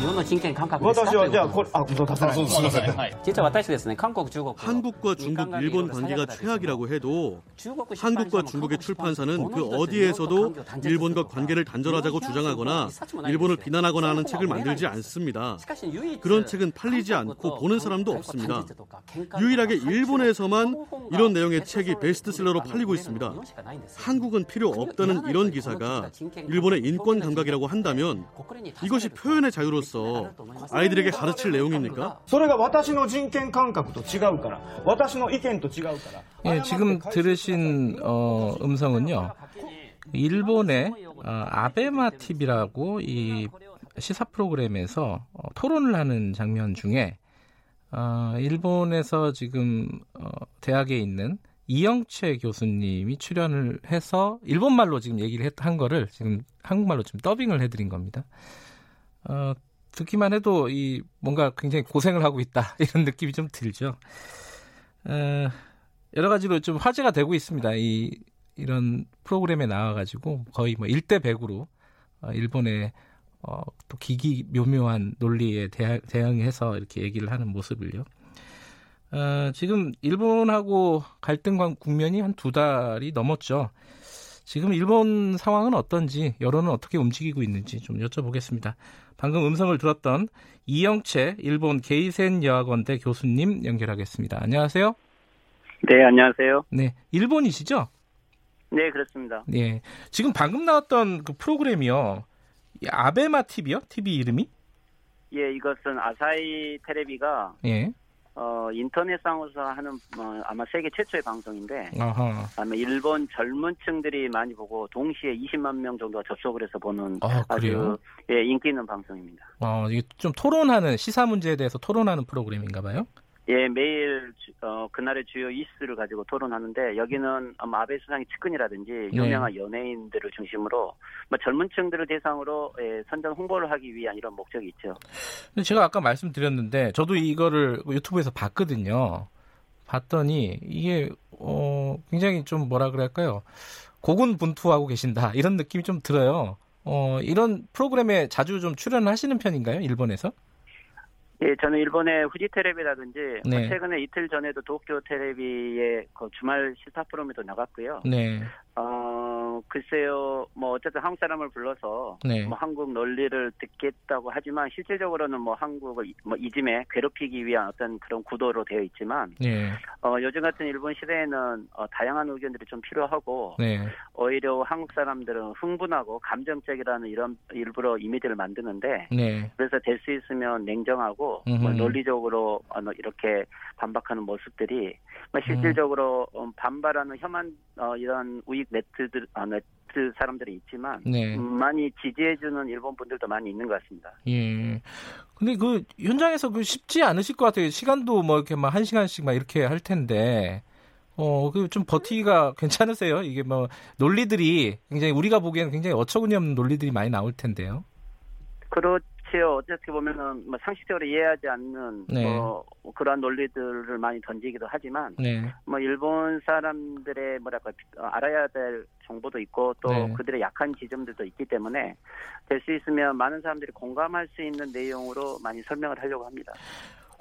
日本の人権感覚ですか私はじゃあこれあ嘘出さないすみません実は私ですね韓国中国 한국과 중국, 일본 관계가 최악이라고 해도 한국과 중국의 출판사는 그 어디에서도 일본과 관계를 단절하자고 주장하거나 일본을 비난하거나 하는 책을 만들지 않습니다. 그런 책은 팔리지 않고 보는 사람도 없습니다. 유일하게 일본에서만 이런 내용의 책이 베스트셀러로 팔리고 있습니다. 한국은 필요 없다는 이런 기사가 일본의 인권 감각이라고 한다면 이것이 표현의 자유로서 아이들에게 가르칠 내용입니까? それが私の人権感覚と違うから私の意見と違うから 예, 지금 들으신 어, 음성은요. 일본의 어, 아베마 TV라고 이 시사 프로그램에서 어, 토론을 하는 장면 중에 어, 일본에서 지금 어, 대학에 있는 이영채 교수님이 출연을 해서 일본말로 지금 얘기를 했, 한 거를 지금 한국말로 지금 더빙을 해드린 겁니다. 어, 듣기만 해도 이 뭔가 굉장히 고생을 하고 있다 이런 느낌이 좀 들죠. 어, 여러 가지로 좀 화제가 되고 있습니다. 이 이런 프로그램에 나와가지고 거의 뭐 1대 100으로 어, 일본의 어, 또 기기 묘묘한 논리에 대하, 대응해서 이렇게 얘기를 하는 모습을요. 어, 지금 일본하고 갈등 관- 국면이 한 두 달이 넘었죠. 지금 일본 상황은 어떤지 여론은 어떻게 움직이고 있는지 좀 여쭤보겠습니다. 방금 음성을 들었던 이영채 일본 게이센 여학원대 교수님 연결하겠습니다. 안녕하세요. 네, 안녕하세요. 네, 일본이시죠? 네, 그렇습니다. 네. 지금 방금 나왔던 그 프로그램이요. 이 아베마 TV요? TV 이름이? 예, 이것은 아사히 테레비가 예. 어, 인터넷상으로서 하는 어, 아마 세계 최초의 방송인데 아하. 아마 일본 젊은 층들이 많이 보고 동시에 20만 명 정도가 접속을 해서 보는 아, 그래요? 아주 예, 인기 있는 방송입니다. 어, 이게 좀 토론하는 시사 문제에 대해서 토론하는 프로그램인가 봐요. 예, 매일 주- 어, 그날의 주요 이슈를 가지고 토론하는데 여기는 아마 아베 수상의 측근이라든지 네. 유명한 연예인들을 중심으로 뭐 젊은 층들을 대상으로 예, 선전 홍보를 하기 위한 이런 목적이 있죠. 제가 아까 말씀드렸는데 저도 이거를 유튜브에서 봤거든요. 봤더니 이게 어 굉장히 좀 뭐라 그럴까요? 고군분투하고 계신다 이런 느낌이 좀 들어요. 어 이런 프로그램에 자주 좀 출연하시는 편인가요? 일본에서? 예, 저는 일본의 후지 테레비라든지 뭐 네. 최근에 이틀 전에도 도쿄 테레비의 그 주말 시사 프로그램에도 나갔고요. 네. 어, 글쎄요, 뭐 어쨌든 한국 사람을 불러서 네. 뭐 한국 논리를 듣겠다고 하지만 실질적으로는 뭐 한국을 이- 뭐 이즘에 괴롭히기 위한 어떤 그런 구도로 되어 있지만 네. 어, 요즘 같은 일본 시대에는 어, 다양한 의견들이 좀 필요하고 네. 오히려 한국 사람들은 흥분하고 감정적이라는 이런 일부러 이미지를 만드는데 네. 그래서 될 수 있으면 냉정하고 뭐 음흠. 논리적으로 어, 뭐 이렇게 반박하는 모습들이 뭐 실질적으로 어, 반발하는 혐한 어, 이런 우익 네트들 어, 네트 사람들이 있지만 네. 음, 많이 지지해주는 일본 분들도 많이 있는 것 같습니다. 예. 근데 그 현장에서 그 쉽지 않으실 것 같아요. 시간도 뭐 이렇게 막 한 시간씩 막 이렇게 할 텐데. 어, 그 좀 버티기가 괜찮으세요? 이게 뭐 논리들이 굉장히 우리가 보기에는 굉장히 어처구니 없는 논리들이 많이 나올 텐데요. 그렇 지요. 어떻게 보면은 뭐 상식적으로 이해하지 않는 네. 뭐 그러한 논리들을 많이 던지기도 하지만 네. 뭐 일본 사람들의 뭐랄까 어, 알아야 될 정보도 있고 또 네. 그들의 약한 지점들도 있기 때문에 될 수 있으면 많은 사람들이 공감할 수 있는 내용으로 많이 설명을 하려고 합니다.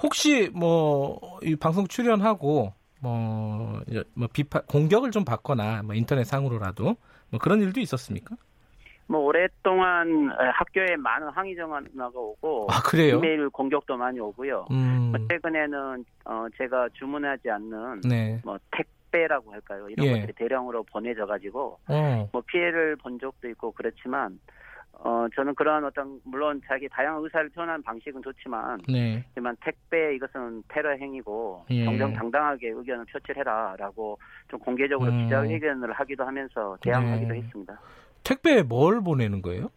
혹시 뭐 이 방송 출연하고 뭐, 여- 뭐 비판 공격을 좀 받거나 뭐 인터넷 상으로라도 뭐 그런 일도 있었습니까? 뭐 오랫동안 어, 학교에 많은 항의 전화가 오고 아, 그래요? 이메일 공격도 많이 오고요. 음. 뭐 최근에는 어, 제가 주문하지 않는 네. 뭐 택배라고 할까요? 이런 예. 것들이 대량으로 보내져 가지고 어. 뭐 피해를 본 적도 있고 그렇지만 어 저는 그러한 어떤 물론 자기 다양한 의사를 표현하는 방식은 좋지만 네. 하지만 택배 이것은 테러 행위고 예. 정정당당하게 의견을 표출해라라고 좀 공개적으로 음. 기자회견을 하기도 하면서 대항하기도 네. 했습니다. 택배에 뭘 보내는 거예요?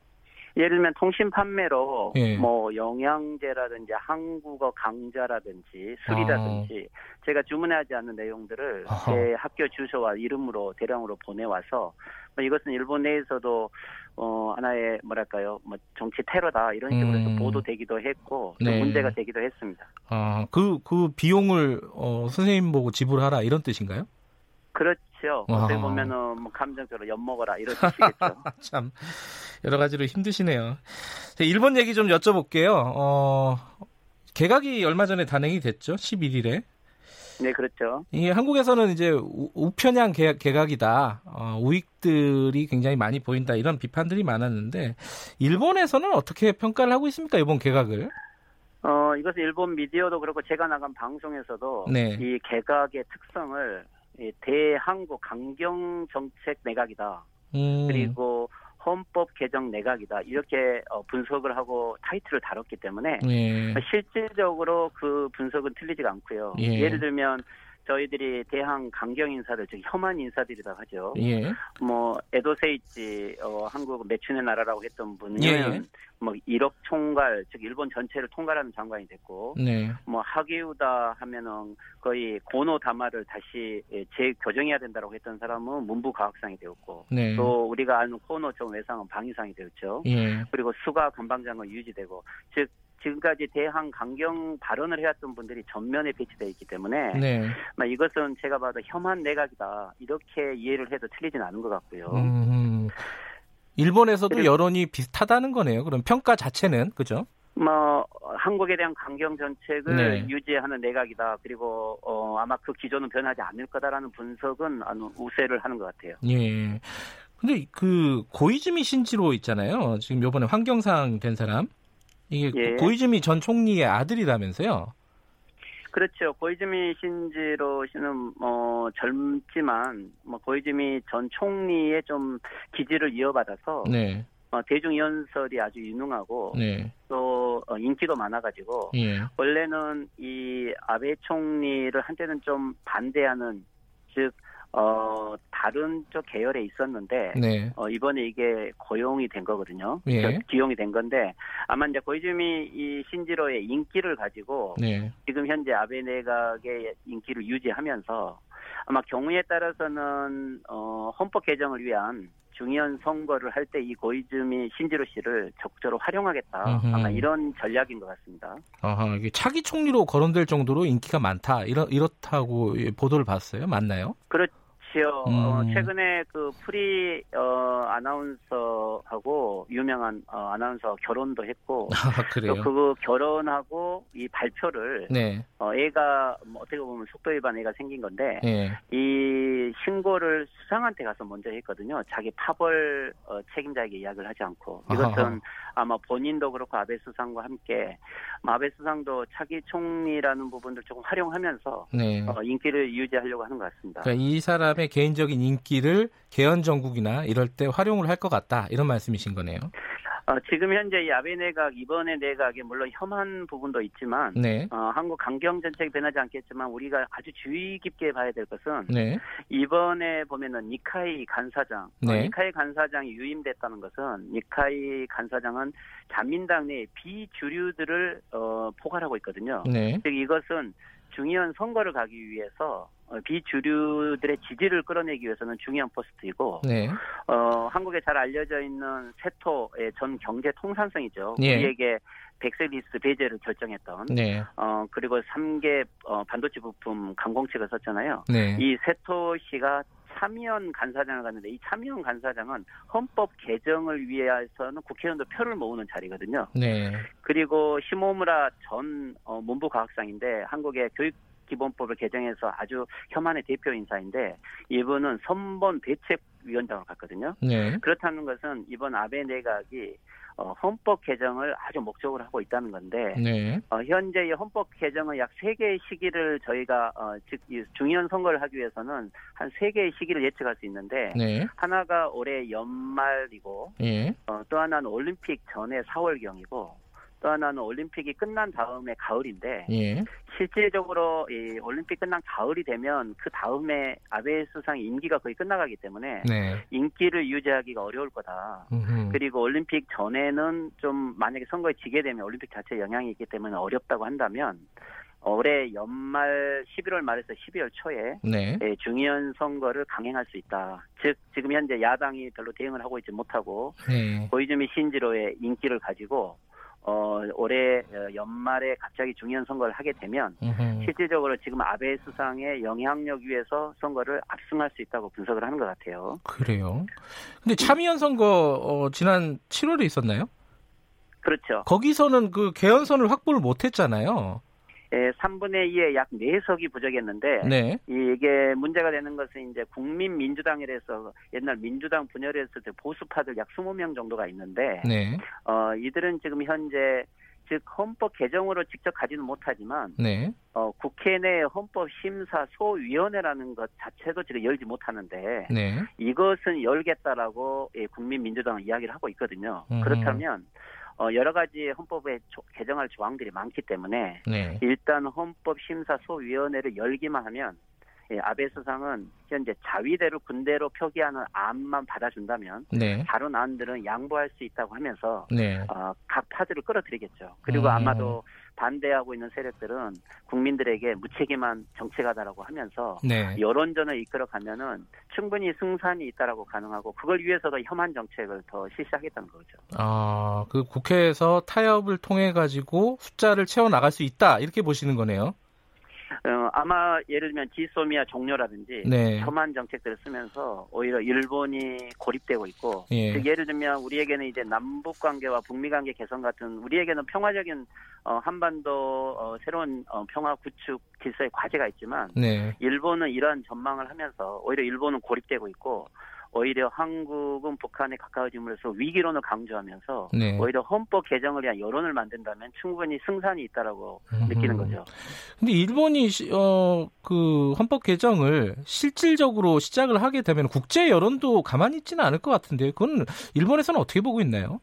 예를 들면 통신 판매로 예. 뭐 영양제라든지 한국어 강좌라든지 술이라든지 제가 주문하지 않는 내용들을 아하. 제 학교 주소와 이름으로 대량으로 보내와서 뭐 이것은 일본 내에서도 어 하나의 뭐랄까요 뭐 정치 테러다 이런 식으로 해서 음. 보도되기도 했고 또 네. 문제가 되기도 했습니다. 아, 그, 그 비용을, 어, 선생님 보고 지불하라, 이런 뜻인가요? 그렇죠. 어떻게 아하. 보면은 뭐 감정적으로 엿 먹어라 이런 뜻이겠죠. 참, 여러 가지로 힘드시네요. 자, 일본 얘기 좀 여쭤볼게요. 어, 개각이 얼마 전에 단행이 됐죠? 11일에. 네 그렇죠. 이게 한국에서는 이제 우- 우편향 개, 개각이다. 어, 우익들이 굉장히 많이 보인다. 이런 비판들이 많았는데, 일본에서는 어떻게 평가를 하고 있습니까? 이번 개각을? 어, 이것은 일본 미디어도 그렇고 제가 나간 방송에서도 네. 이 개각의 특성을 이 대한국 강경 정책 내각이다. 음, 그리고 헌법 개정 내각이다. 이렇게 어, 분석을 하고 타이틀을 다뤘기 때문에 예. 실질적으로 그 분석은 틀리지가 않고요. 예. 예를 들면 저희들이 대한 강경 인사들, 즉 혐한 인사들이라고 하죠. 예. 뭐 에도세이치 어, 한국 매춘의 나라라고 했던 분은 예, 예. 뭐 1억 총괄, 즉 일본 전체를 통괄하는 장관이 됐고 네. 뭐 하기우다 하면은 거의 고노 다마를 다시 예, 재교정해야 된다고 했던 사람은 문부 과학상이 되었고 네. 또 우리가 아는 코노 정 외상은 방위상이 되었죠. 예. 그리고 수가 관방장은 유지되고 즉 지금까지 대한 강경 발언을 해왔던 분들이 전면에 배치되어 있기 때문에 네. 막 이것은 제가 봐도 혐한 내각이다 이렇게 이해를 해도 틀리진 않은 것 같고요. 음, 일본에서도 그리고- 여론이 비슷하다는 거네요. 그럼 평가 자체는 그죠? 뭐 한국에 대한 강경 정책을 네. 유지하는 내각이다. 그리고 어, 아마 그 기조는 변하지 않을 거다라는 분석은 우세를 하는 것 같아요. 예. 근데 그 고이즈미 신지로 있잖아요. 지금 요번에 환경상 된 사람. 이게 예. 고이즈미 전 총리의 아들이라면서요. 그렇죠. 고이즈미 신지로 씨는 뭐 젊지만 뭐 고이즈미 전 총리의 좀 기질을 이어받아서 네. 어, 대중 연설이 아주 유능하고 네. 또 어, 인기도 많아가지고 예. 원래는 이 아베 총리를 한때는 좀 반대하는 즉 어, 다른 쪽 계열에 있었는데 네. 어, 이번에 이게 고용이 된 거거든요. 예. 저- 기용이 된 건데 아마 이제 고이즈미 이 신지로의 인기를 가지고 네. 지금 현재 아베 내각의 인기를 유지하면서 아마 경우에 따라서는 어, 헌법 개정을 위한 중요한 선거를 할 때 이 고이즈미 신지로 씨를 적절히 활용하겠다. 음흠. 아마 이런 전략인 것 같습니다. 아하, 이게 차기 총리로 거론될 정도로 인기가 많다. 이렇, 이렇다고 예, 보도를 봤어요. 맞나요? 그렇죠. 어, 음. 최근에 그 프리 어, 아나운서하고 유명한 어, 아나운서 결혼도 했고 아, 그래요. 또 그 결혼하고 이 발표를 네. 어, 애가 뭐 어떻게 보면 속도 위반 애가 생긴 건데 예. 이 신고를 수상한테 가서 먼저 했거든요. 자기 파벌 어, 책임자에게 이야기를 하지 않고 이것은 아하. 아마 본인도 그렇고 아베 수상과 함께 뭐 아베 수상도 차기 총리라는 부분들 조금 활용하면서 네. 어, 인기를 유지하려고 하는 것 같습니다. 그러니까 이 사람의 개인적인 인기를 개헌 정국이나 이럴 때 활용을 할 것 같다. 이런 말씀이신 거네요. 어, 지금 현재 이 아베 내각 이번에 내각에 물론 혐한 부분도 있지만 네. 어, 한국 강경 정책이 변하지 않겠지만 우리가 아주 주의 깊게 봐야 될 것은 네. 이번에 보면은 니카이 간사장, 어, 네. 니카이 간사장이 유임됐다는 것은 니카이 간사장은 자민당 내 비주류들을 어, 포괄하고 있거든요. 네. 즉 이것은 중요한 선거를 가기 위해서 어, 비주류들의 지지를 끌어내기 위해서는 중요한 포스트이고 네. 어, 한국에 잘 알려져 있는 세코 전 경제 통상성이죠. 예. 우리에게 백색 리스트 배제를 결정했던 네. 어 그리고 3개 어, 반도체 부품 강공책을 썼잖아요. 네. 이 세코 씨가 참의원 간사장을 갔는데 이 참의원 간사장은 헌법 개정을 위해서는 국회의원도 표를 모으는 자리거든요. 네. 그리고 시모무라 전 어, 문부 과학상인데 한국의 교육 기본법을 개정해서 아주 혐한의 대표 인사인데 이분은 선본 대책위원장을 갔거든요. 네. 그렇다는 것은 이번 아베 내각이 어, 헌법 개정을 아주 목적으로 하고 있다는 건데 네. 어, 현재 이 헌법 개정은 약 세개의 시기를 저희가 어, 즉이 중요한 선거를 하기 위해서는 한 세개의 시기를 예측할 수 있는데 네. 하나가 올해 연말이고 예. 어, 또 하나는 올림픽 전에 4월경이고 또 하나는 올림픽이 끝난 다음에 가을인데 예. 실질적으로 이 올림픽 끝난 가을이 되면 그 다음에 아베 수상의 임기가 거의 끝나가기 때문에 네. 인기를 유지하기가 어려울 거다. 음흠. 그리고 올림픽 전에는 좀 만약에 선거에 지게 되면 올림픽 자체에 영향이 있기 때문에 어렵다고 한다면 올해 연말 11월 말에서 12월 초에 네. 예, 중의원 선거를 강행할 수 있다. 즉 지금 현재 야당이 별로 대응을 하고 있지 못하고 네. 고이즈미 신지로의 인기를 가지고 어, 올해 어, 연말에 갑자기 중의원 선거를 하게 되면 음흠. 실질적으로 지금 아베 수상의 영향력 위에서 선거를 압승할 수 있다고 분석을 하는 것 같아요. 그래요. 근데 참의원 선거 어, 지난 7월에 있었나요? 그렇죠. 거기서는 그 개헌선을 확보를 못했잖아요. 예, 3분의 2의 약 4석이 부족했는데 네. 이게 문제가 되는 것은 이제 국민민주당이라서 옛날 민주당 분열했을 때 보수파들 약 20명 정도가 있는데 네. 어, 이들은 지금 현재 즉 헌법 개정으로 직접 가지는 못하지만 네. 어, 국회 내 헌법 심사 소위원회라는 것 자체도 지금 열지 못하는데 네. 이것은 열겠다라고 예, 국민민주당은 이야기를 하고 있거든요. 음. 그렇다면 어, 여러 가지 헌법에 조- 개정할 조항들이 많기 때문에 네. 일단 헌법 심사 소위원회를 열기만 하면 예, 아베 수상은 현재 자위대로 군대로 표기하는 안만 받아준다면 네. 다른 안들은 양보할 수 있다고 하면서 네. 어, 각 파들을 끌어들이겠죠. 그리고 음. 아마도 반대하고 있는 세력들은 국민들에게 무책임한 정책하다라고 하면서 네. 여론전을 이끌어 가면은 충분히 승산이 있다라고 가능하고 그걸 위해서도 혐한 정책을 더 실시하겠다는 거죠. 아, 그 국회에서 타협을 통해 가지고 숫자를 채워 나갈 수 있다. 이렇게 보시는 거네요. 어, 아마 예를 들면 지소미아 종료라든지 네. 혐한 정책들을 쓰면서 오히려 일본이 고립되고 있고 예. 즉 예를 들면 우리에게는 이제 남북 관계와 북미 관계 개선 같은 우리에게는 평화적인 어, 한반도 어, 새로운 어, 평화 구축 질서의 과제가 있지만 네. 일본은 이러한 전망을 하면서 오히려 일본은 고립되고 있고 오히려 한국은 북한에 가까워짐으로써 위기론을 강조하면서 네. 오히려 헌법 개정을 위한 여론을 만든다면 충분히 승산이 있다라고 음흠. 느끼는 거죠. 근데 일본이 시- 어, 그 헌법 개정을 실질적으로 시작을 하게 되면 국제 여론도 가만히 있지는 않을 것 같은데 그건 일본에서는 어떻게 보고 있나요?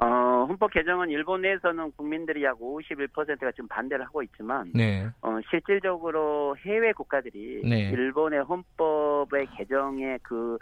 어, 헌법 개정은 일본 내에서는 국민들이 약 51%가 지금 반대를 하고 있지만 네. 어, 실질적으로 해외 국가들이 네. 일본의 헌법의 개정의 그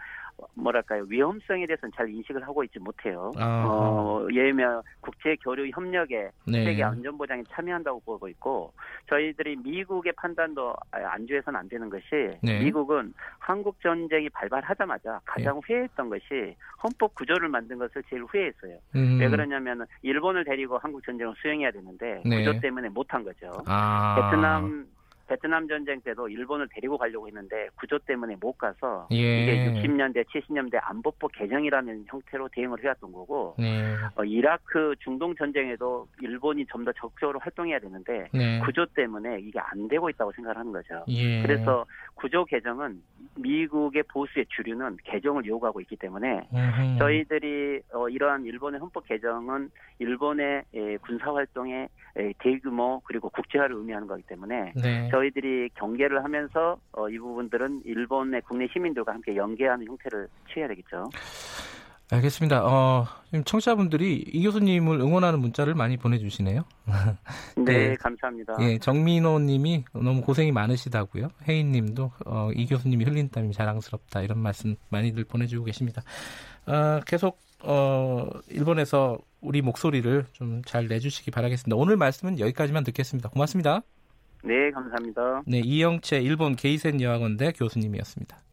뭐랄까요 위험성에 대해서는 잘 인식을 하고 있지 못해요. 어, 예를 들면 국제 교류 협력에 네. 세계 안전 보장에 참여한다고 보고 있고 저희들이 미국의 판단도 안주해서는 안 되는 것이 네. 미국은 한국 전쟁이 발발하자마자 가장 후회했던 것이 헌법 구조를 만든 것을 제일 후회했어요. 음. 왜 그러냐면 일본을 데리고 한국 전쟁을 수행해야 되는데 네. 구조 때문에 못한 거죠. 아. 베트남 베트남 전쟁 때도 일본을 데리고 가려고 했는데 구조 때문에 못 가서 예. 이게 60년대 70년대 안보법 개정이라는 형태로 대응을 해왔던 거고 네. 어, 이라크 중동 전쟁에도 일본이 좀 더 적극적으로 활동해야 되는데 네. 구조 때문에 이게 안 되고 있다고 생각을 하는 거죠. 예. 그래서 구조 개정은 미국의 보수의 주류는 개정을 요구하고 있기 때문에 음흠. 저희들이 어, 이러한 일본의 헌법 개정은 일본의 에, 군사 활동의 에, 대규모 그리고 국제화를 의미하는 거기 때문에 네. 저희들이 경계를 하면서 어, 이 부분들은 일본의 국내 시민들과 함께 연계하는 형태를 취해야 되겠죠. 알겠습니다. 어, 지금 청취자분들이 이 교수님을 응원하는 문자를 많이 보내주시네요. 네, 네. 감사합니다. 예, 정민호 님이 너무 고생이 많으시다고요. 혜인 님도 어, 이 교수님이 흘린 땀이 자랑스럽다. 이런 말씀 많이들 보내주고 계십니다. 어, 계속, 어, 일본에서 우리 목소리를 좀 잘 내주시기 바라겠습니다. 오늘 말씀은 여기까지만 듣겠습니다. 고맙습니다. 네, 감사합니다. 네, 이영채 일본 게이센 여학원대 교수님이었습니다.